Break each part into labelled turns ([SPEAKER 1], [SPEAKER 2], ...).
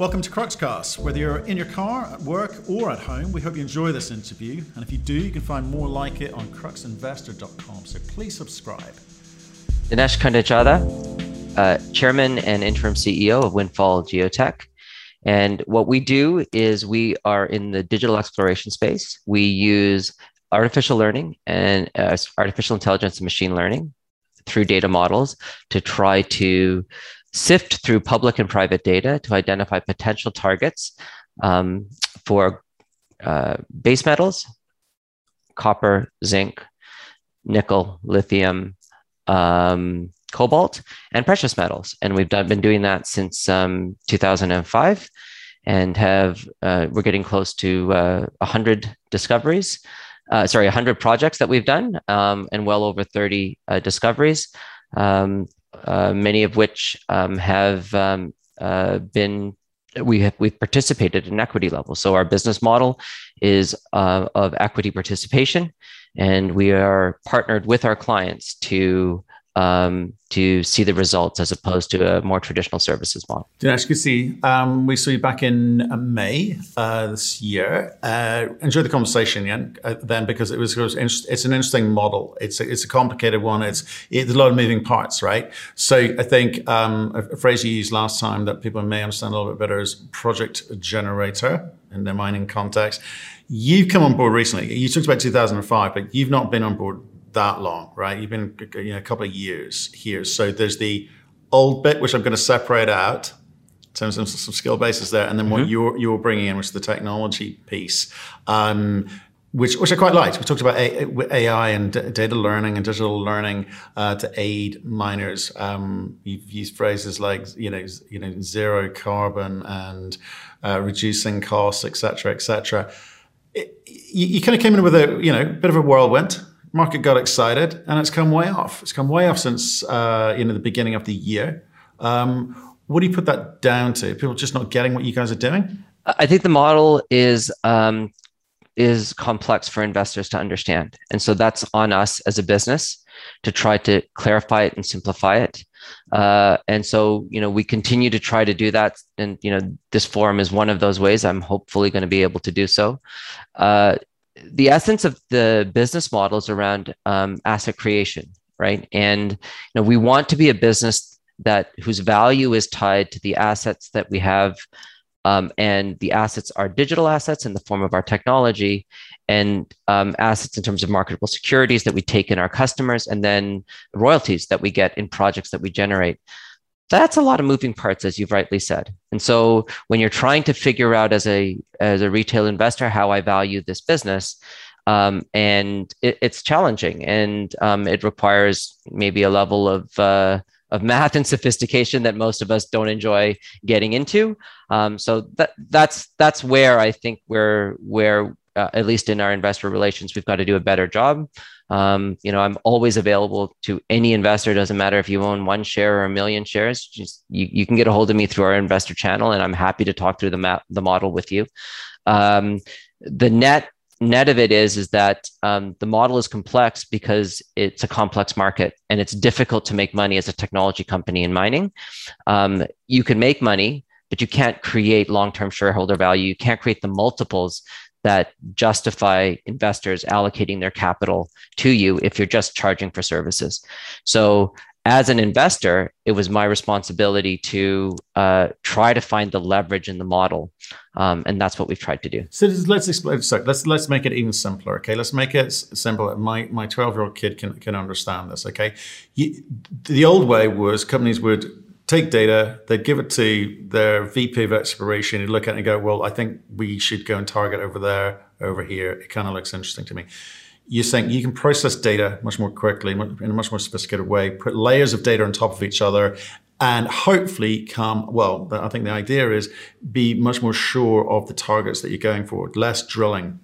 [SPEAKER 1] Welcome to Cruxcast. Whether you're in your car, at work, or at home, we hope you enjoy this interview. And if you do, you can find more like it on cruxinvestor.com. So please subscribe.
[SPEAKER 2] Dinesh Kandanchatha, uh, Chairman and Interim CEO of Windfall Geotek. And what we do is we are in the digital exploration space. We use artificial learning and uh, artificial intelligence and machine learning through data models to try to sift through public and private data to identify potential targets um, for uh, base metals, copper, zinc, nickel, lithium, um, cobalt, and precious metals. And we've done, been doing that since um, 2005 and have uh, we're getting close to uh, 100 discoveries uh, sorry 100 projects that we've done um, and well over 30 uh, discoveries um, uh, many of which um, have um, uh, been we have we've participated in equity level. So our business model is uh, of equity participation, and we are partnered with our clients to um, to see the results as opposed to a more traditional services model.
[SPEAKER 1] Dinesh, see um, we saw you back in uh, May uh, this year. Uh, enjoyed the conversation again uh, then because it was, it was it's an interesting model. It's a, it's a complicated one. It's it's a lot of moving parts, right? So I think um, a, a phrase you used last time that people may understand a little bit better is project generator in the mining context. You've come on board recently. You talked about 2005, but you've not been on board that long, right? You've been you know, a couple of years here. So there's the old bit, which I'm going to separate out in terms of some skill bases there, and then mm-hmm. what you're you're bringing in, which is the technology piece. Um, which, which I quite liked. We talked about AI and data learning and digital learning uh, to aid miners. Um, you've used phrases like you know you know zero carbon and uh, reducing costs, et cetera, et cetera. It, you, you kind of came in with a you know bit of a whirlwind market got excited and it's come way off. It's come way off since uh, you know the beginning of the year. Um, what do you put that down to? People just not getting what you guys are doing?
[SPEAKER 2] I think the model is um, is complex for investors to understand, and so that's on us as a business to try to clarify it and simplify it. Uh, and so, you know, we continue to try to do that, and you know, this forum is one of those ways. I'm hopefully going to be able to do so. Uh, the essence of the business model is around um, asset creation, right? And you know, we want to be a business that whose value is tied to the assets that we have, um, and the assets are digital assets in the form of our technology, and um, assets in terms of marketable securities that we take in our customers, and then royalties that we get in projects that we generate that's a lot of moving parts as you've rightly said. And so when you're trying to figure out as a as a retail investor how i value this business um, and it, it's challenging. And um, it requires maybe a level of uh, of math and sophistication that most of us don't enjoy getting into. Um, so that that's that's where i think we're where uh, at least in our investor relations we've got to do a better job um, you know, I'm always available to any investor. Doesn't matter if you own one share or a million shares. Just you, you can get a hold of me through our investor channel, and I'm happy to talk through the map, the model with you. Um, the net net of it is is that um, the model is complex because it's a complex market and it's difficult to make money as a technology company in mining. Um, you can make money, but you can't create long-term shareholder value. You can't create the multiples that justify investors allocating their capital to you if you're just charging for services. So, as an investor, it was my responsibility to uh, try to find the leverage in the model, um, and that's what we've tried to do.
[SPEAKER 1] So let's explain. Sorry, let's let's make it even simpler. Okay, let's make it simple. My my twelve year old kid can can understand this. Okay, you, the old way was companies would take data, they'd give it to their VP of exploration, he'd look at it and go, well, I think we should go and target over there, over here. It kind of looks interesting to me. You're saying you can process data much more quickly, in a much more sophisticated way, put layers of data on top of each other, and hopefully come, well, I think the idea is be much more sure of the targets that you're going for. Less drilling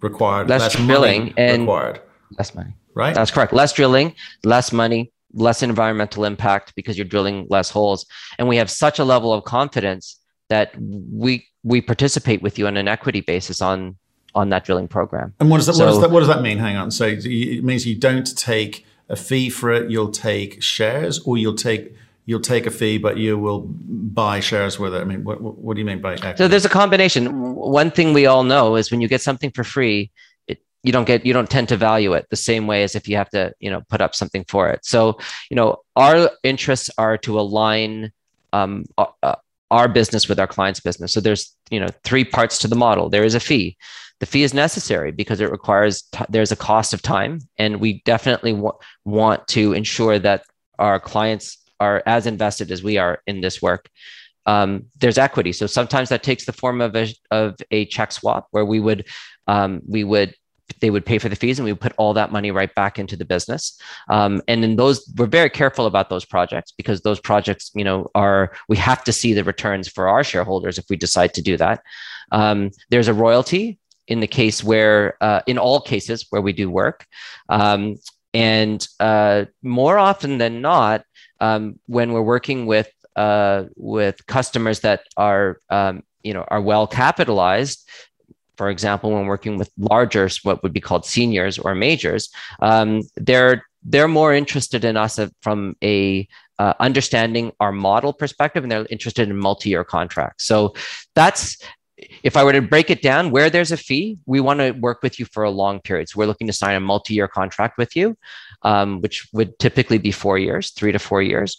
[SPEAKER 1] required,
[SPEAKER 2] less, less drilling and
[SPEAKER 1] required.
[SPEAKER 2] Less money.
[SPEAKER 1] Right?
[SPEAKER 2] That's correct. Less drilling, less money, less environmental impact because you're drilling less holes and we have such a level of confidence that we we participate with you on an equity basis on on that drilling program
[SPEAKER 1] and what does that, so, what, does that what does that mean hang on so it means you don't take a fee for it you'll take shares or you'll take you'll take a fee, but you will buy shares with it. I mean, what, what do you mean by equity?
[SPEAKER 2] So there's a combination. One thing we all know is when you get something for free, you don't get you don't tend to value it the same way as if you have to you know put up something for it. So you know our interests are to align um, uh, our business with our client's business. So there's you know three parts to the model. There is a fee. The fee is necessary because it requires t- there's a cost of time, and we definitely want to ensure that our clients are as invested as we are in this work. Um, there's equity, so sometimes that takes the form of a of a check swap where we would um, we would they would pay for the fees and we would put all that money right back into the business. Um, and in those we're very careful about those projects because those projects you know are we have to see the returns for our shareholders if we decide to do that. Um, there's a royalty in the case where uh, in all cases where we do work. Um, and uh, more often than not um, when we're working with uh, with customers that are um, you know are well capitalized for example, when working with larger, what would be called seniors or majors, um, they're they're more interested in us from a uh, understanding our model perspective, and they're interested in multi-year contracts. So that's if I were to break it down, where there's a fee, we want to work with you for a long period. So we're looking to sign a multi-year contract with you, um, which would typically be four years, three to four years.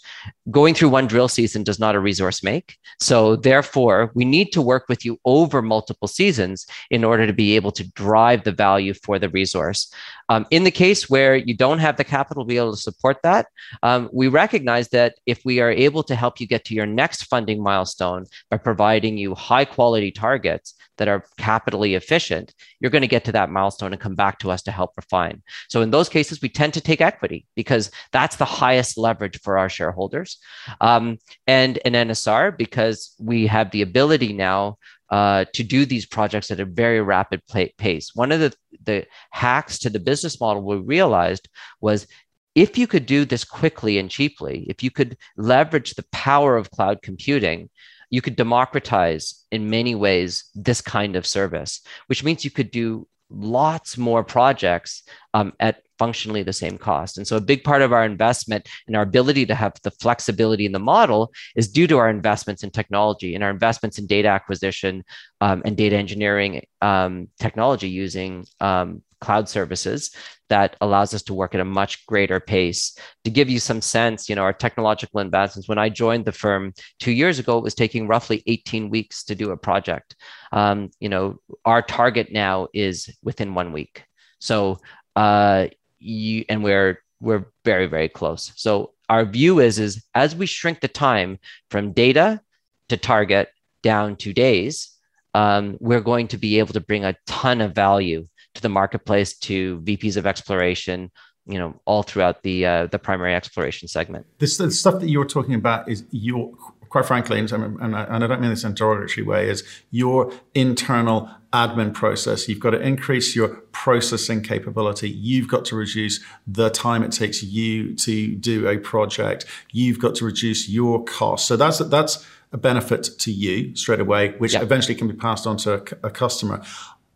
[SPEAKER 2] Going through one drill season does not a resource make. So therefore, we need to work with you over multiple seasons in order to be able to drive the value for the resource. Um, in the case where you don't have the capital to be able to support that, um, we recognize that if we are able to help you get to your next funding milestone by providing you high quality targets that are capitally efficient, you're going to get to that milestone and come back to us to help refine. So in those cases, we tend to take equity because that's the highest leverage for our shareholders, um, and an NSR because we have the ability now uh, to do these projects at a very rapid pace. One of the, the hacks to the business model we realized was if you could do this quickly and cheaply, if you could leverage the power of cloud computing, you could democratize in many ways this kind of service, which means you could do lots more projects um, at functionally the same cost. And so a big part of our investment and our ability to have the flexibility in the model is due to our investments in technology and our investments in data acquisition um, and data engineering um, technology using um, cloud services that allows us to work at a much greater pace. To give you some sense, you know, our technological advancements, when I joined the firm two years ago, it was taking roughly 18 weeks to do a project. Um, you know, our target now is within one week. So uh, you and we're we're very very close. So our view is is as we shrink the time from data to target down to days, um, we're going to be able to bring a ton of value to the marketplace, to VPs of exploration, you know, all throughout the uh, the primary exploration segment.
[SPEAKER 1] This the stuff that you're talking about is your quite frankly, and I, and I don't mean this in a derogatory way, is your internal admin process. You've got to increase your processing capability. You've got to reduce the time it takes you to do a project. You've got to reduce your costs. So that's that's a benefit to you straight away, which yep. eventually can be passed on to a, a customer.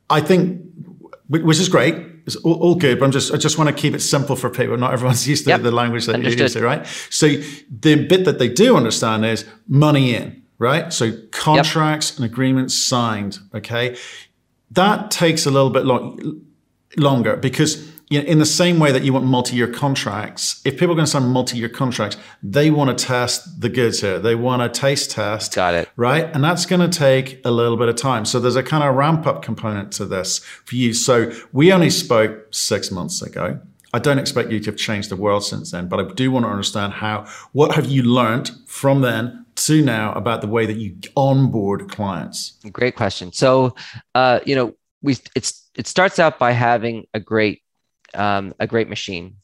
[SPEAKER 1] I think, which is great it's all, all, good, but I'm just I just want to keep it simple for people. Not everyone's used to yep. the language that Understood. you use, right? So the bit that they do understand is money in, right? So contracts yep. and agreements signed. Okay, that takes a little bit long, longer because you know, in the same way that you want multi-year contracts, if people are going to sign multi-year contracts, they want to test the goods here. They want to taste test.
[SPEAKER 2] Got it.
[SPEAKER 1] Right. And that's going to take a little bit of time. So there's a kind of ramp up component to this for you. So we only spoke six months ago. I don't expect you to have changed the world since then, but I do want to understand how, what have you learned from then to now about the way that you onboard clients?
[SPEAKER 2] Great question. So, uh, you know, we, it's, it starts out by having a great um, a great machine.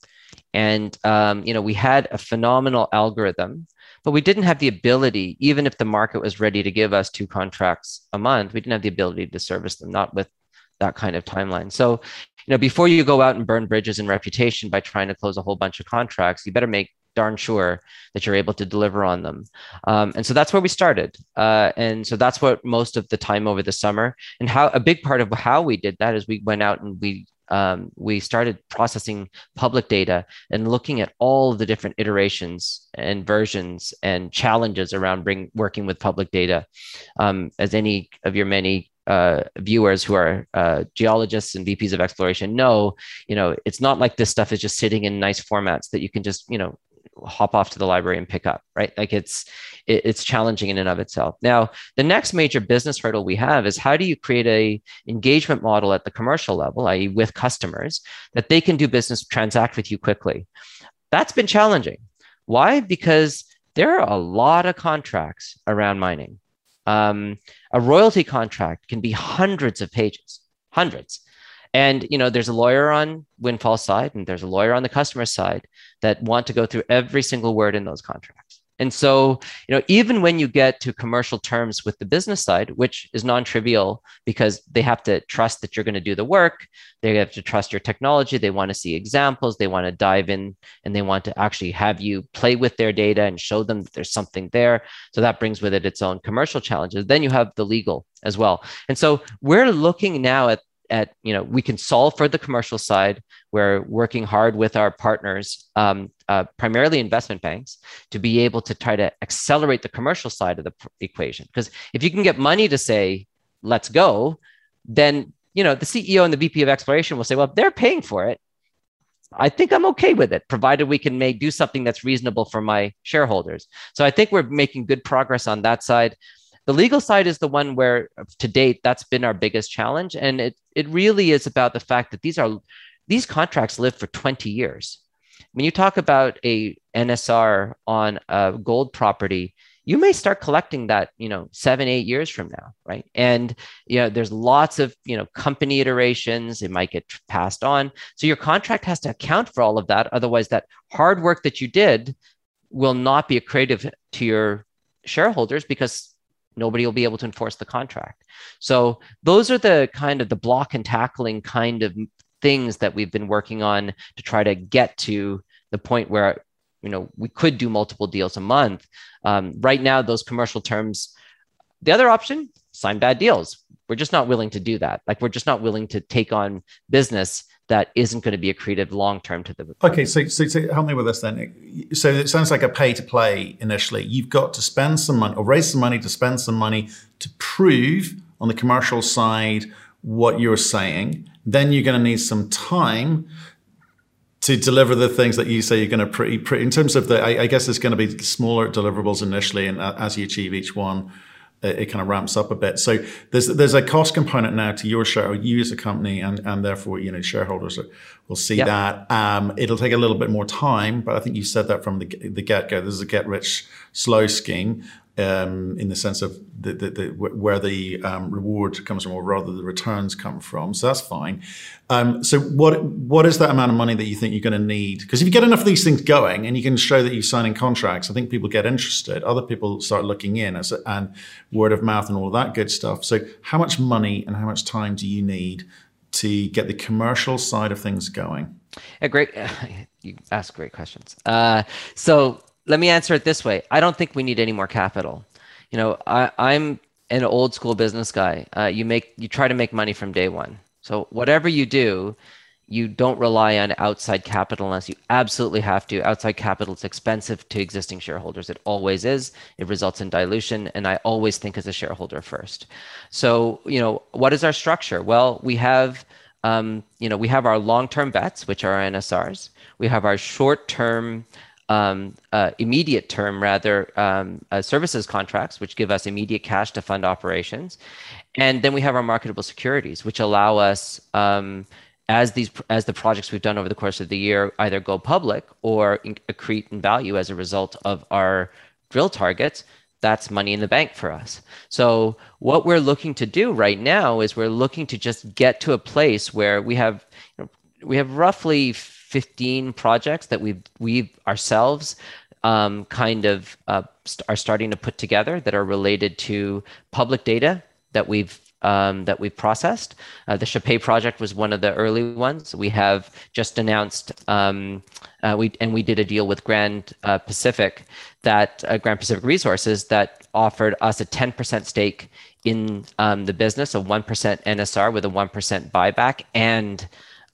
[SPEAKER 2] And, um, you know, we had a phenomenal algorithm, but we didn't have the ability, even if the market was ready to give us two contracts a month, we didn't have the ability to service them, not with that kind of timeline. So, you know, before you go out and burn bridges and reputation by trying to close a whole bunch of contracts, you better make darn sure that you're able to deliver on them. Um, and so that's where we started. Uh, and so that's what most of the time over the summer and how a big part of how we did that is we went out and we um, we started processing public data and looking at all the different iterations and versions and challenges around bring, working with public data. Um, as any of your many uh, viewers who are uh, geologists and VPs of exploration know, you know, it's not like this stuff is just sitting in nice formats that you can just, you know, hop off to the library and pick up right? Like it's it, it's challenging in and of itself. Now the next major business hurdle we have is how do you create a engagement model at the commercial level i.e with customers that they can do business transact with you quickly? That's been challenging. Why? Because there are a lot of contracts around mining. Um, a royalty contract can be hundreds of pages hundreds and you know, there's a lawyer on Windfall side and there's a lawyer on the customer side that want to go through every single word in those contracts. And so, you know, even when you get to commercial terms with the business side, which is non-trivial because they have to trust that you're going to do the work, they have to trust your technology, they want to see examples, they want to dive in and they want to actually have you play with their data and show them that there's something there. So that brings with it its own commercial challenges. Then you have the legal as well. And so we're looking now at at you know we can solve for the commercial side we're working hard with our partners um, uh, primarily investment banks to be able to try to accelerate the commercial side of the equation because if you can get money to say let's go then you know the ceo and the vp of exploration will say well they're paying for it I think I'm okay with it, provided we can make do something that's reasonable for my shareholders. So I think we're making good progress on that side. The legal side is the one where, to date, that's been our biggest challenge, and it it really is about the fact that these are these contracts live for 20 years. When you talk about a NSR on a gold property, you may start collecting that you know seven eight years from now right? And you know there's lots of you know company iterations. It might get passed on. So your contract has to account for all of that. Otherwise that hard work that you did will not be accretive to your shareholders because nobody will be able to enforce the contract. So those are the kind of the block and tackling kind of things that we've been working on to try to get to the point where you know we could do multiple deals a month. Um, right now, those commercial terms. The other option, sign bad deals. We're just not willing to do that. Like we're just not willing to take on business that isn't going to be accretive long term to the.
[SPEAKER 1] Okay, so, so, so help me with this then. So it sounds like a pay to play initially. You've got to spend some money or raise some money to spend some money to prove on the commercial side what you're saying. Then you're going to need some time to deliver the things that you say you're going to pretty, pretty in terms of the I, I guess it's going to be smaller deliverables initially and uh, as you achieve each one it, kind of ramps up a bit. So there's there's a cost component now to your share, you as a company, and and therefore you know shareholders will see yep. that. Um, it'll take a little bit more time, but I think you said that from the the get go. This is a get rich slow scheme um, in the sense of the, the, the, where the um, reward comes from, or rather the returns come from. So that's fine. Um, so what what is that amount of money that you think you're going to need? Because if you get enough of these things going, and you can show that you're signing contracts, I think people get interested. Other people start looking in, as and word of mouth and all of that good stuff. So how much money and how much time do you need to get the commercial side of things going?
[SPEAKER 2] A great, you ask great questions. Uh, so let me answer it this way. I don't think we need any more capital. You know, I, I'm an old school business guy. Uh, you make you try to make money from day one. So whatever you do, you don't rely on outside capital unless you absolutely have to. Outside capital is expensive to existing shareholders. It always is. It results in dilution. And I always think as a shareholder first. So, you know, what is our structure? Well, we have, um, you know, we have our long-term bets, which are NSRs. We have our short-term um, uh, immediate term, rather, um, uh, services contracts, which give us immediate cash to fund operations. And then we have our marketable securities, which allow us, um, as these as the projects we've done over the course of the year either go public or accrete in value as a result of our drill targets, that's money in the bank for us. So what we're looking to do right now is we're looking to just get to a place where we have you know, we have roughly 15 projects that we've we ourselves um, kind of uh, st- are starting to put together that are related to public data that we've um, that we've processed. Uh, the Chape project was one of the early ones. We have just announced um, uh, we and we did a deal with Grand uh, Pacific that uh, Grand Pacific Resources that offered us a 10% stake in um, the business, a 1% NSR with a 1% buyback and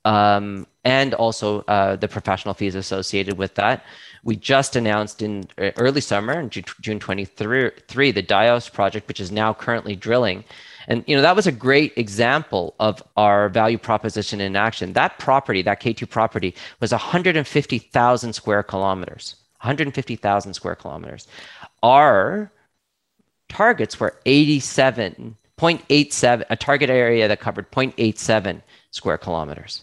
[SPEAKER 2] um, and also uh, the professional fees associated with that. We just announced in uh, early summer, in June 23, the Dios project, which is now currently drilling. And you know that was a great example of our value proposition in action. That property, that K2 property, was 150,000 square kilometers. 150,000 square kilometers. Our targets were 87.87, a target area that covered 0.87 square kilometers.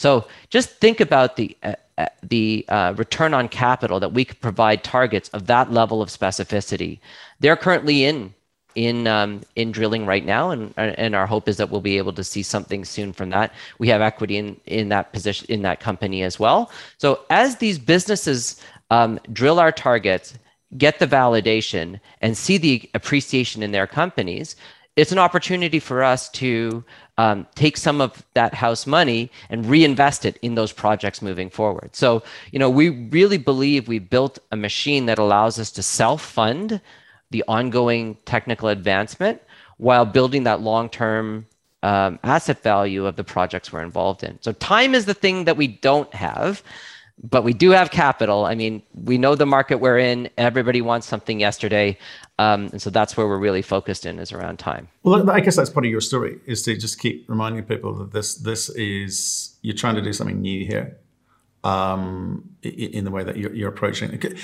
[SPEAKER 2] So just think about the uh, uh, the uh, return on capital that we could provide targets of that level of specificity. They're currently in in um, in drilling right now, and and our hope is that we'll be able to see something soon from that. We have equity in in that position in that company as well. So as these businesses um, drill our targets, get the validation, and see the appreciation in their companies, it's an opportunity for us to um, take some of that house money and reinvest it in those projects moving forward. So, you know, we really believe we built a machine that allows us to self fund the ongoing technical advancement while building that long term um, asset value of the projects we're involved in. So time is the thing that we don't have, but we do have capital. I mean, we know the market we're in. Everybody wants something yesterday, um, and so that's where we're really focused in is around time.
[SPEAKER 1] Well, I guess that's part of your story is to just keep reminding people that this this is you're trying to do something new here, um, in the way that you're, you're approaching it.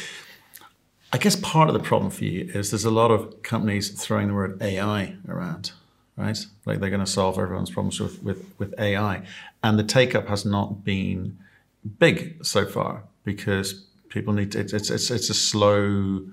[SPEAKER 1] I guess part of the problem for you is there's a lot of companies throwing the word AI around, right? Like they're going to solve everyone's problems with, with, with AI. And the take up has not been big so far because people need to, it's, it's, it's a slow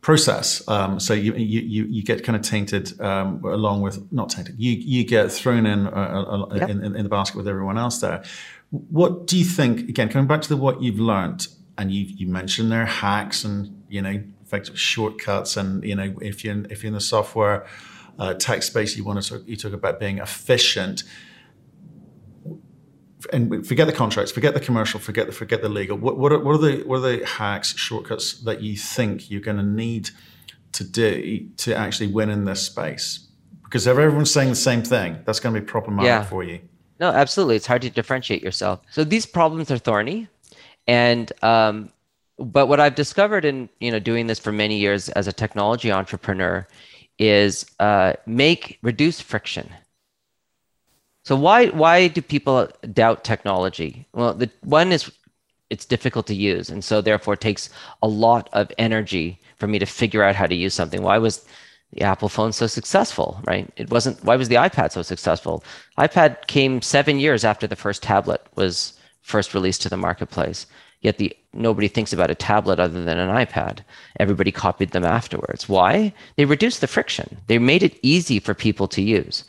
[SPEAKER 1] process. Um, so you, you, you get kind of tainted um, along with, not tainted, you, you get thrown in, uh, uh, yep. in, in, the basket with everyone else there. What do you think, again, coming back to the, what you've learned, and you, you mentioned there hacks and you know, effective shortcuts. And you know, if you're in, if you're in the software uh, tech space, you want to talk, you talk about being efficient. And forget the contracts, forget the commercial, forget the forget the legal. What, what, are, what are the what are the hacks, shortcuts that you think you're going to need to do to actually win in this space? Because if everyone's saying the same thing, that's going to be problematic yeah. for you.
[SPEAKER 2] No, absolutely. It's hard to differentiate yourself. So these problems are thorny, and um, but what I've discovered in you know doing this for many years as a technology entrepreneur is uh, make reduce friction. So why why do people doubt technology? Well, the one is it's difficult to use, and so therefore it takes a lot of energy for me to figure out how to use something. Why was the Apple phone so successful, right? It wasn't. Why was the iPad so successful? iPad came seven years after the first tablet was first released to the marketplace. Yet the nobody thinks about a tablet other than an iPad. Everybody copied them afterwards. Why? They reduced the friction. They made it easy for people to use.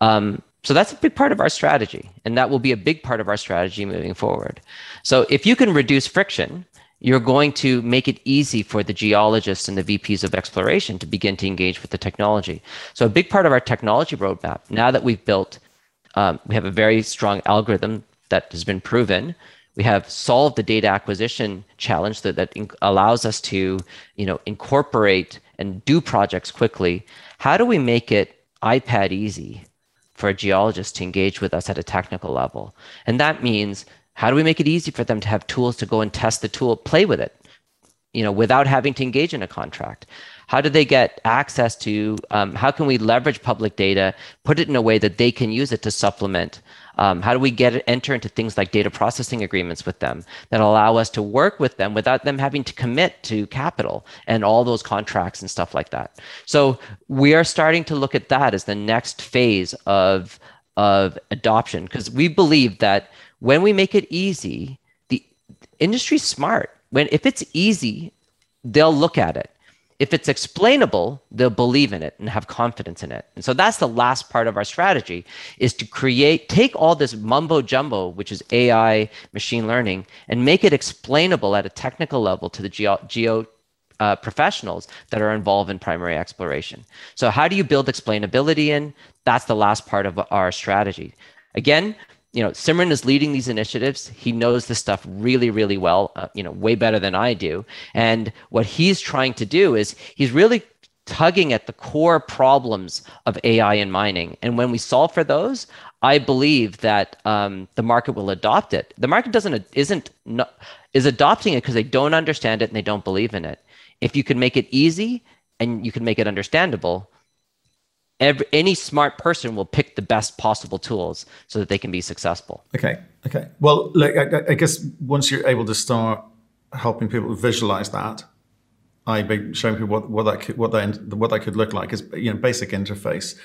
[SPEAKER 2] Um, so that's a big part of our strategy, and that will be a big part of our strategy moving forward. So if you can reduce friction, you're going to make it easy for the geologists and the VPs of exploration to begin to engage with the technology. So a big part of our technology roadmap, now that we've built, um, we have a very strong algorithm that has been proven we have solved the data acquisition challenge that, that allows us to you know incorporate and do projects quickly how do we make it ipad easy for a geologist to engage with us at a technical level. And that means how do we make it easy for them to have tools to go and test the tool play with it you know without having to engage in a contract? How do they get access to um, how can we leverage public data put it in a way that they can use it to supplement um, how do we get enter into things like data processing agreements with them that allow us to work with them without them having to commit to capital and all those contracts and stuff like that? So we are starting to look at that as the next phase of of adoption because we believe that when we make it easy, the industry's smart. When if it's easy, they'll look at it if it's explainable they'll believe in it and have confidence in it. And so that's the last part of our strategy is to create take all this mumbo jumbo which is ai machine learning and make it explainable at a technical level to the geo, geo uh, professionals that are involved in primary exploration. So how do you build explainability in? That's the last part of our strategy. Again you know, Simran is leading these initiatives. He knows this stuff really, really well, uh, you know, way better than I do. And what he's trying to do is he's really tugging at the core problems of AI and mining. And when we solve for those, I believe that um, the market will adopt it. The market doesn't isn't is adopting it because they don't understand it and they don't believe in it. If you can make it easy and you can make it understandable, every, any smart person will pick the best possible tools so that they can be successful.
[SPEAKER 1] Okay. Okay. Well, look, I, I guess once you're able to start helping people visualize that, I be showing people what, what that could, what that what that could look like is you know basic interface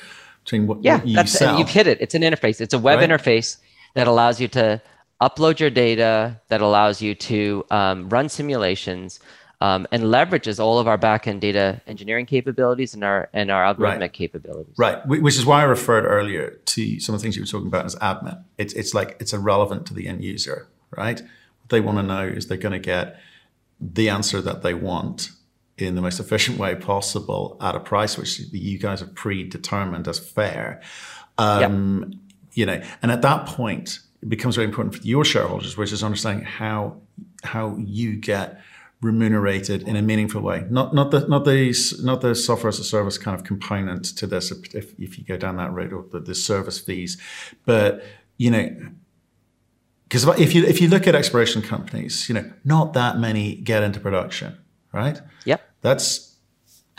[SPEAKER 1] between what,
[SPEAKER 2] yeah,
[SPEAKER 1] what you
[SPEAKER 2] that's,
[SPEAKER 1] sell.
[SPEAKER 2] You've hit it. It's an interface. It's a web right? interface that allows you to upload your data, that allows you to um, run simulations, um, and leverages all of our backend data engineering capabilities and our and our algorithmic
[SPEAKER 1] right.
[SPEAKER 2] capabilities.
[SPEAKER 1] Right, which is why I referred earlier to some of the things you were talking about as admin. It's it's like it's irrelevant to the end user, right? What they want to know is they're going to get the answer that they want in the most efficient way possible at a price which you guys have predetermined as fair. Um, yep. You know, and at that point, it becomes very important for your shareholders, which is understanding how how you get remunerated in a meaningful way. Not not the not the not the software as a service kind of component to this if, if you go down that route or the, the service fees, but you know because if you if you look at exploration companies, you know, not that many get into production right?
[SPEAKER 2] Yep.
[SPEAKER 1] That's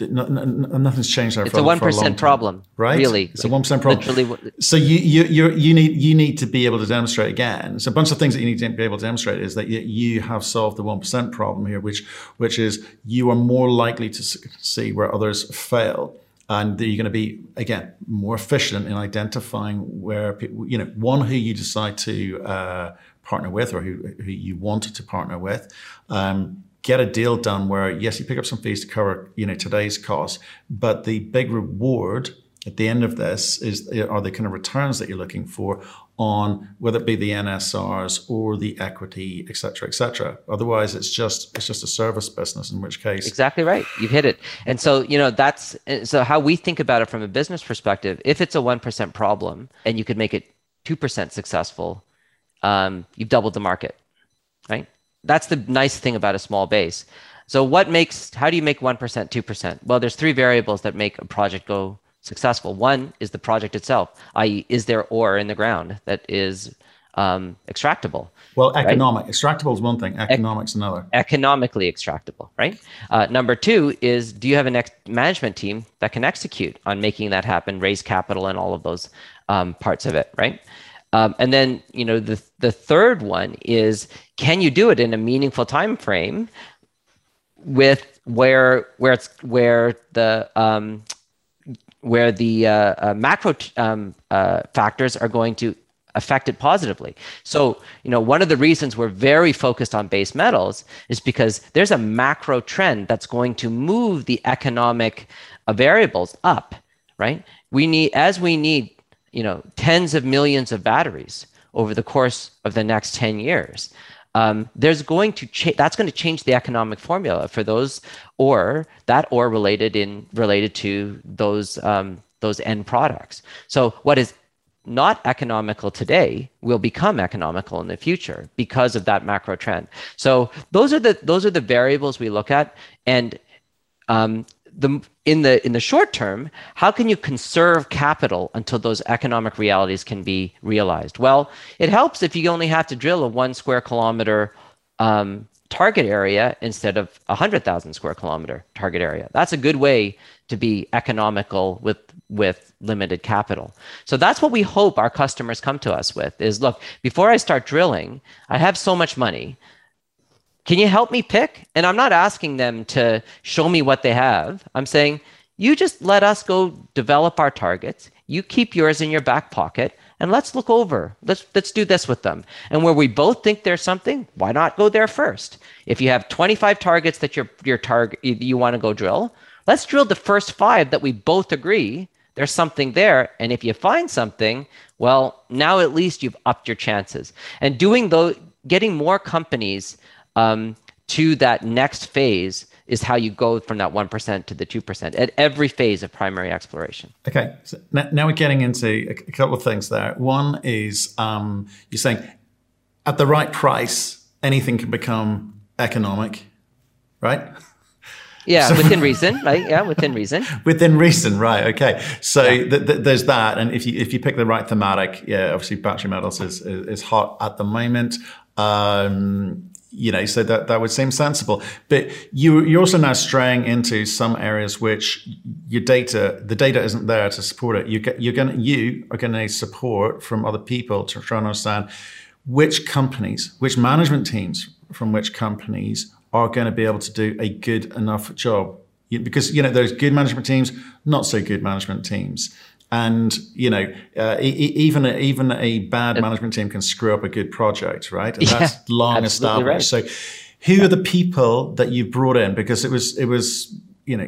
[SPEAKER 1] no, no, nothing's changed there.
[SPEAKER 2] It's a one percent problem,
[SPEAKER 1] right?
[SPEAKER 2] Really,
[SPEAKER 1] it's a one percent problem. Literally. So you you you need you need to be able to demonstrate again. So a bunch of things that you need to be able to demonstrate is that you have solved the one percent problem here, which which is you are more likely to see where others fail, and you're going to be again more efficient in identifying where people, you know, one who you decide to uh, partner with or who who you wanted to partner with. Um, get a deal done where yes, you pick up some fees to cover you know today's costs, but the big reward at the end of this is are the kind of returns that you're looking for on whether it be the NSRs or the equity, et cetera, et cetera. Otherwise, it's just it's just a service business. In which case,
[SPEAKER 2] exactly right, you've hit it. And so you know that's so how we think about it from a business perspective. If it's a one percent problem and you could make it two percent successful, um, you've doubled the market, right? That's the nice thing about a small base. So what makes how do you make 1%, 2%? Well, there's three variables that make a project go successful. One is the project itself, i.e., is there ore in the ground that is um, extractable?
[SPEAKER 1] Well, economic. Right? Extractable is one thing, economics e- another.
[SPEAKER 2] Economically extractable, right? Uh, number two is do you have a ex- management team that can execute on making that happen, raise capital, and all of those um, parts of it, right? Um, and then, you know, the the third one is can you do it in a meaningful time frame with where where it's where the um, where the uh, uh, macro um, uh, factors are going to affect it positively. So, you know, one of the reasons we're very focused on base metals is because there's a macro trend that's going to move the economic uh, variables up, right? We need as we need you know tens of millions of batteries over the course of the next 10 years. Um, there's going to change that's going to change the economic formula for those or that or related in related to those um, those end products. So what is not economical today will become economical in the future because of that macro trend. So those are the those are the variables we look at. And um, the in the in the short term, how can you conserve capital until those economic realities can be realized? Well, it helps if you only have to drill a one square kilometer um, target area instead of a hundred thousand square kilometer target area. That's a good way to be economical with with limited capital. So that's what we hope our customers come to us with is look, before I start drilling, I have so much money. Can you help me pick? And I'm not asking them to show me what they have. I'm saying, you just let us go develop our targets. You keep yours in your back pocket and let's look over. Let's let's do this with them. And where we both think there's something, why not go there first? If you have 25 targets that your your target you want to go drill, let's drill the first 5 that we both agree there's something there and if you find something, well, now at least you've upped your chances. And doing though getting more companies um, to that next phase is how you go from that 1% to the 2% at every phase of primary exploration.
[SPEAKER 1] Okay. So now we're getting into a couple of things there. One is um, you're saying at the right price, anything can become economic, right?
[SPEAKER 2] Yeah, so, within reason, right? Yeah, within reason.
[SPEAKER 1] within reason, right? Okay. So yeah. th- th- there's that, and if you if you pick the right thematic, yeah, obviously battery metals is is, is hot at the moment. Um, you know, so that, that would seem sensible. But you, you're also now straying into some areas which your data, the data isn't there to support it. You get, you're going you are going to need support from other people to try and understand which companies, which management teams from which companies are going to be able to do a good enough job. Because, you know, there's good management teams, not so good management teams and you know uh, e- even a, even a bad management team can screw up a good project right and that's yeah, long established right. so who yeah. are the people that you brought in because it was it was you know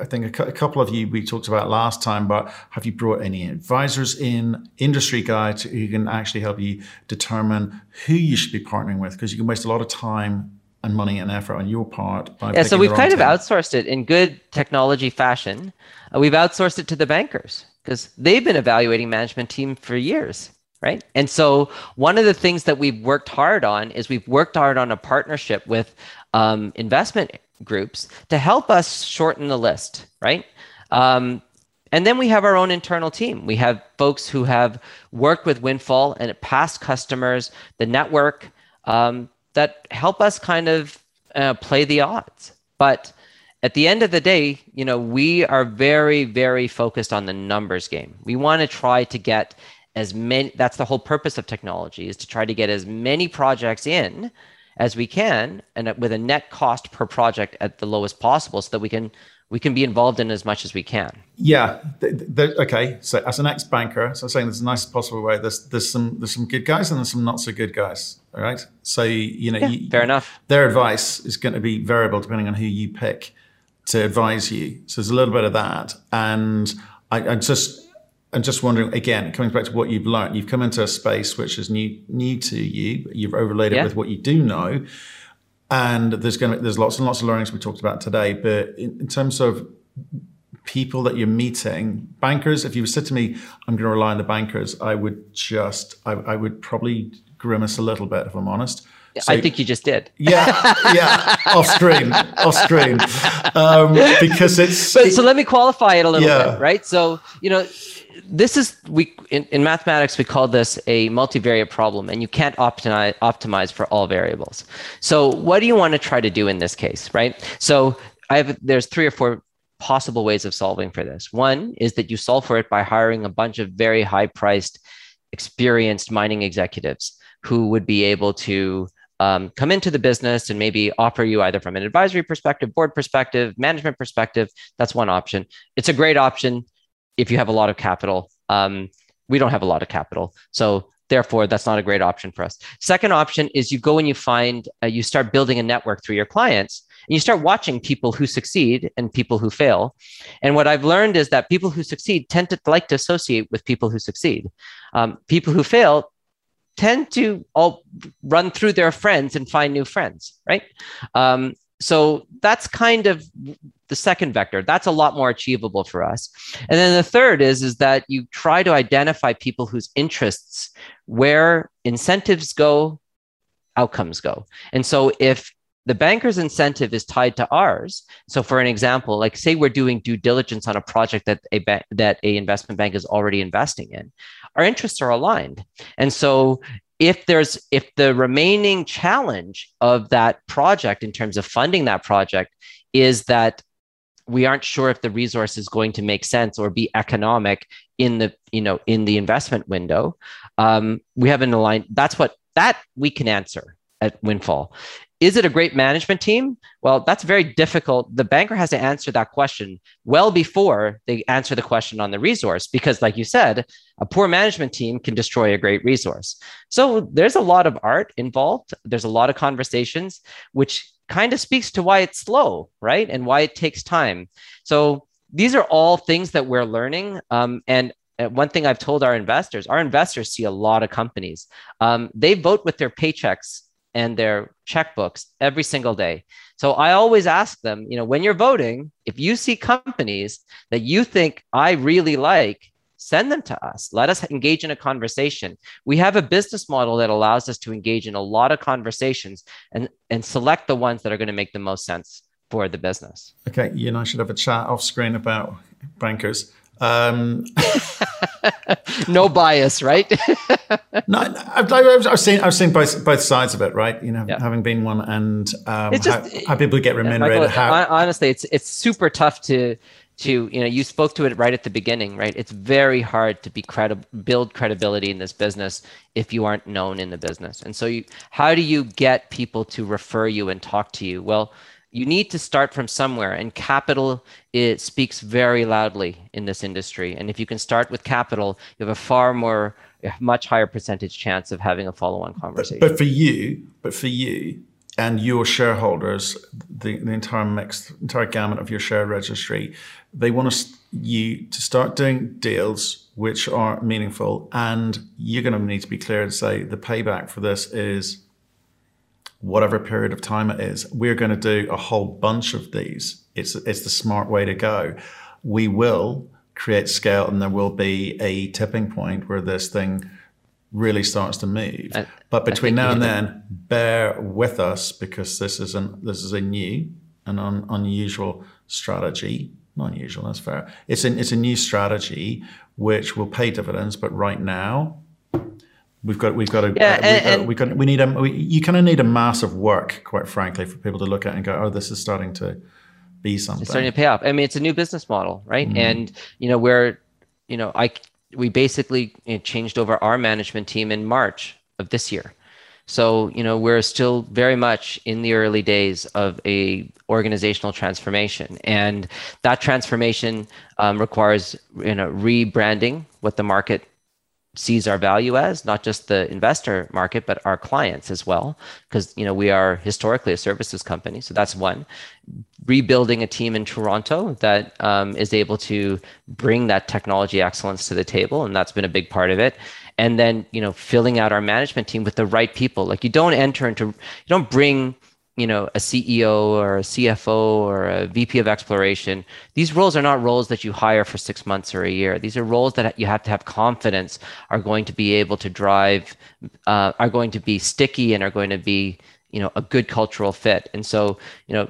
[SPEAKER 1] i think a, a, couple of you we talked about last time but have you brought any advisors in industry guides who can actually help you determine who you should be partnering with because you can waste a lot of time and money and effort on your part.
[SPEAKER 2] yeah, so we've kind team. of outsourced it in good technology fashion. Uh, we've outsourced it to the bankers because they've been evaluating management team for years right? And so one of the things that we've worked hard on is we've worked hard on a partnership with um, investment groups to help us shorten the list right? Um, and then we have our own internal team. We have folks who have worked with windfall and past customers the network um, that help us kind of uh, play the odds. But at the end of the day, you know, we are very, very focused on the numbers game. We want to try to get as many, that's the whole purpose of technology is to try to get as many projects in as we can and with a net cost per project at the lowest possible so that we can we can be involved in as much as we can.
[SPEAKER 1] Yeah. okay. So as an ex banker, so I'm saying there's the nicest possible way. There's there's some there's some good guys and there's some not so good guys. All right. So you know,
[SPEAKER 2] yeah,
[SPEAKER 1] you,
[SPEAKER 2] fair enough.
[SPEAKER 1] Their advice is going to be variable depending on who you pick to advise you. So there's a little bit of that. And I, I just I'm just wondering again, coming back to what you've learned, you've come into a space which is new new to you. You've overlaid it yeah. with what you do know, and there's going to there's lots and lots of learnings we talked about today. But in, in terms of people that you're meeting, bankers, if you said to me, "I'm going to rely on the bankers," I would just I, I would probably grimace a little bit if I'm honest.
[SPEAKER 2] So, I think you just did.
[SPEAKER 1] Yeah, yeah, off screen, off screen, um, because it's.
[SPEAKER 2] But, so let me qualify it a little yeah. bit, right? So you know, this is we in, in, mathematics we call this a multivariate problem, and you can't optimize optimize for all variables. So what do you want to try to do in this case, right? So I have there's three or four possible ways of solving for this. One is that you solve for it by hiring a bunch of very high priced, experienced mining executives who would be able to um, come into the business and maybe offer you either from an advisory perspective, board perspective, management perspective. That's one option. It's a great option if you have a lot of capital. Um, we don't have a lot of capital. So therefore that's not a great option for us second option is you go and you find uh, you start building a network through your clients and you start watching people who succeed and people who fail and what i've learned is that people who succeed tend to like to associate with people who succeed um, people who fail tend to all run through their friends and find new friends, right? Um, so that's kind of the second vector. That's a lot more achievable for us. And then the third is is that you try to identify people whose interests, where incentives go, outcomes go. And so if the banker's incentive is tied to ours. So, for an example, like say we're doing due diligence on a project that a ba- that a investment bank is already investing in, our interests are aligned. And so, if there's if the remaining challenge of that project in terms of funding that project is that we aren't sure if the resource is going to make sense or be economic in the you know in the investment window um, we have an aligned that's what that we can answer at windfall is it a great management team? Well, that's very difficult. The banker has to answer that question well before they answer the question on the resource, because, like you said, a poor management team can destroy a great resource. So there's a lot of art involved. There's a lot of conversations, which kind of speaks to why it's slow, right? And why it takes time. So these are all things that we're learning. Um, and one thing I've told our investors, our investors see a lot of companies. Um, they vote with their paychecks and their checkbooks every single day. So I always ask them, you know, when you're voting, if you see companies that you think I really like, send them to us. Let us engage in a conversation. We have a business model that allows us to engage in a lot of conversations and, and select the ones that are going to make the most sense for the business.
[SPEAKER 1] Okay, you and I should have a chat off screen about bankers. Um,
[SPEAKER 2] no bias, right?
[SPEAKER 1] no, I've, I've, seen I've seen both both sides of it, right? You know, yeah. having been one, and um, just, how, how, people get remunerated. Yeah,
[SPEAKER 2] Michael, how, honestly, it's it's super tough to to you know you spoke to it right at the beginning right it's very hard to be credible build credibility in this business if you aren't known in the business and so you how do you get people to refer you and talk to you well you need to start from somewhere and capital it speaks very loudly in this industry. And if you can start with capital you have a far more a much higher percentage chance of having a follow-on conversation.
[SPEAKER 1] but, but for you but for you and your shareholders the, the entire mix entire gamut of your share registry they want us, you to start doing deals which are meaningful and you're going to need to be clear and say the payback for this is whatever period of time it is, we're going to do a whole bunch of these. It's it's the smart way to go. We will create scale, and there will be a tipping point where this thing really starts to move. I, but between now and then, bear with us because this is an this is a new and un, unusual strategy. Not unusual, that's fair. It's an it's a new strategy which will pay dividends, but right now We've got, we've got to, yeah, uh, and, we've, got, we've got, we need a, we, you kind of need a massive work, quite frankly, for people to look at and go, oh, this is starting to be something.
[SPEAKER 2] It's starting to pay off. I mean, it's a new business model, right? Mm-hmm. And, you know, where, you know, I, we basically you know, changed over our management team in March of this year. So, you know, we're still very much in the early days of a organizational transformation. And that transformation um, requires, you know, rebranding what the market sees our value as not just the investor market but our clients as well. Because you know we are historically a services company so that's one. Rebuilding a team in toronto that um, is able to bring that technology excellence to the table and that's been a big part of it. And then you know filling out our management team with the right people. Like you don't enter into you don't bring you know a ceo or a cfo or a vp of exploration these roles are not roles that you hire for six months or a year these are roles that you have to have confidence are going to be able to drive uh, are going to be sticky and are going to be you know a good cultural fit and so you know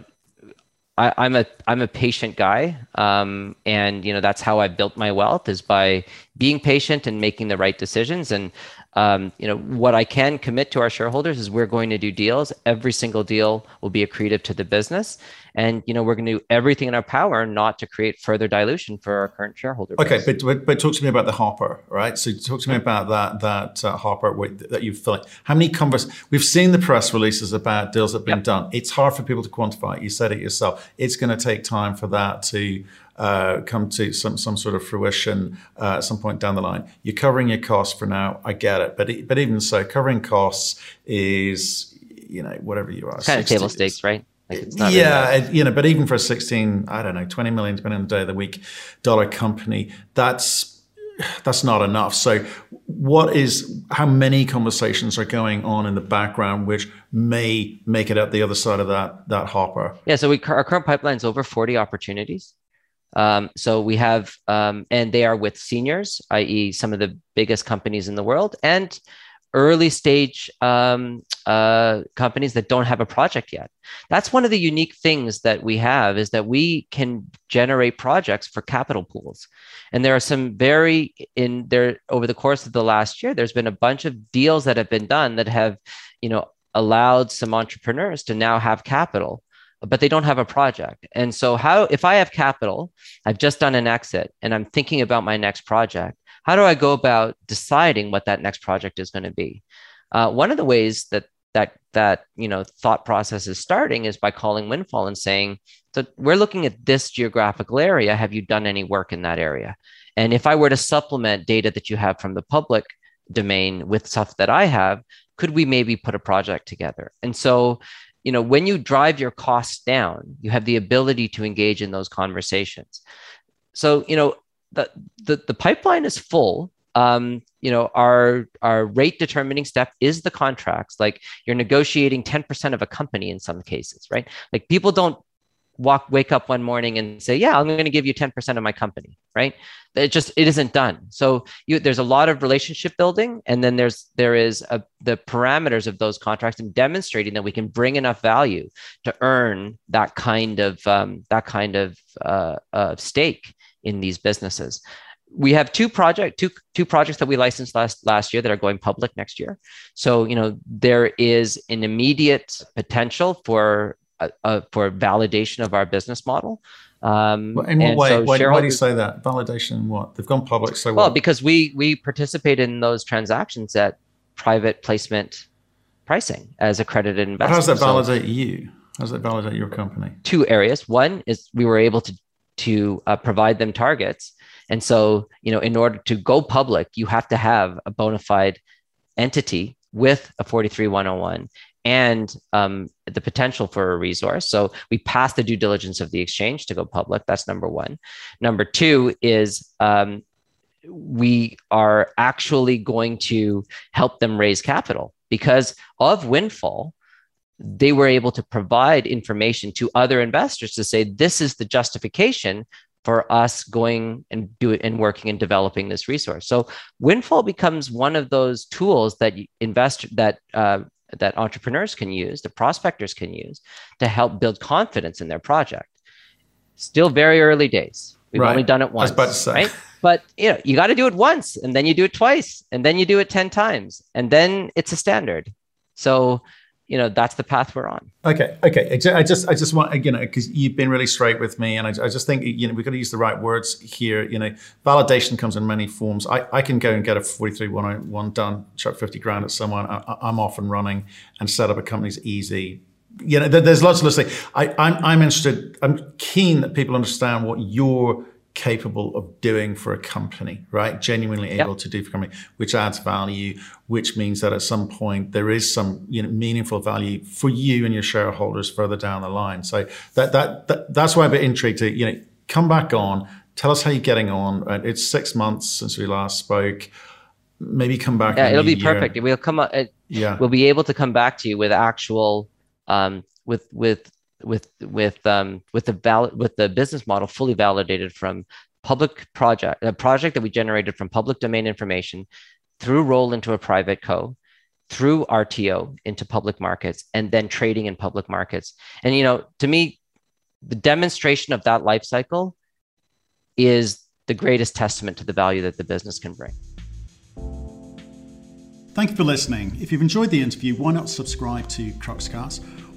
[SPEAKER 2] I, am a I'm a patient guy, um, and you know that's how I built my wealth is by being patient and making the right decisions. And um, you know what I can commit to our shareholders is we're going to do deals. Every single deal will be accretive to the business, and you know we're going to do everything in our power not to create further dilution for our current shareholders.
[SPEAKER 1] Okay, but, but, but talk to me about the hopper, right? So talk to me about that that uh, hopper that you've filled. How many convers? We've seen the press releases about deals that have been yep. done. It's hard for people to quantify. You said it yourself. It's going to take time for that to uh, come to some some sort of fruition uh, at some point down the line. You're covering your costs for now. I get it, but but even so, covering costs is you know whatever you are.
[SPEAKER 2] It's kind 60, of table stakes, right?
[SPEAKER 1] Like yeah, you know, but even for a 16, I don't know, 20 million, depending on the day of the week, dollar company, that's that's not enough. So, what is how many conversations are going on in the background which may make it up the other side of that that hopper?
[SPEAKER 2] Yeah, so we our current pipeline is over 40 opportunities. Um, so we have, um, and they are with seniors, i.e., some of the biggest companies in the world, and early stage um, uh, companies that don't have a project yet. That's one of the unique things that we have is that we can generate projects for capital pools. And there are some very in there over the course of the last year, there's been a bunch of deals that have been done that have, you know, allowed some entrepreneurs to now have capital but they don't have a project. And so how if I have capital, I've just done an exit and I'm thinking about my next project, how do I go about deciding what that next project is going to be? Uh, one of the ways that that that you know thought process is starting is by calling Windfall and saying, "So we're looking at this geographical area. Have you done any work in that area?" And if I were to supplement data that you have from the public domain with stuff that I have, could we maybe put a project together? And so you know when you drive your costs down you have the ability to engage in those conversations. So you know the the, the pipeline is full. Um, you know our our rate determining step is the contracts. Like you're negotiating 10% of a company in some cases right? Like people don't walk wake up one morning and say yeah i'm going to give you 10% of my company right? It just it isn't done. So you, there's a lot of relationship building and then there's there is a, the parameters of those contracts and demonstrating that we can bring enough value to earn that kind of um, that kind of uh, uh, stake in these businesses. We have two project two two projects that we licensed last last year that are going public next year. So you know there is an immediate potential for uh, uh, for validation of our business model.
[SPEAKER 1] Um, in what way? So why, why, do you say that? Validation? What they've gone public? So
[SPEAKER 2] well,
[SPEAKER 1] what?
[SPEAKER 2] because we we participate in those transactions at private placement pricing as accredited investors.
[SPEAKER 1] How does that validate so, you? How does that validate your company?
[SPEAKER 2] Two areas. One is we were able to to uh, provide them targets, and so you know, in order to go public, you have to have a bona fide entity with a 43101 and um, the potential for a resource. So we pass the due diligence of the exchange to go public. That's number one. Number two is um, we are actually going to help them raise capital because of Windfall. They were able to provide information to other investors to say this is the justification for us going and do it and working and developing this resource. So Windfall becomes one of those tools that invest that uh, that entrepreneurs can use, the prospectors can use to help build confidence in their project. Still very early days. We've right. only done it once, right? But you know, you got to do it once, and then you do it twice, and then you do it ten times, and then it's a standard. So you know that's the path we're on.
[SPEAKER 1] Okay okay. I just i just want you uh, know because you've been really straight with me and I, I, just think you know we've got to use the right words here you know. Validation comes in many forms. I, I can go and get a 43101 done chuck 50 grand at someone I, am off and running and set up a company's easy. You know there's lots of listening. I, I'm, I'm interested i'm keen that people understand what your capable of doing for a company, right? Genuinely able yep. to do for a company, which adds value, which means that at some point there is some you know meaningful value for you and your shareholders further down the line. So that that, that that's why I'm a bit intrigued to you know come back on, tell us how you're getting on. It's six months since we last spoke. Maybe come back.
[SPEAKER 2] Yeah, it'll be year. perfect. We'll come. Up, yeah, we'll be able to come back to you with actual, um, with with with with um, with the val- with the business model fully validated from public project a project that we generated from public domain information through roll into a private co through RTO into public markets and then trading in public markets. And you know, to me, the demonstration of that life cycle is the greatest testament to the value that the business can bring.
[SPEAKER 1] Thank you for listening. If you've enjoyed the interview, why not subscribe to Cruxcast?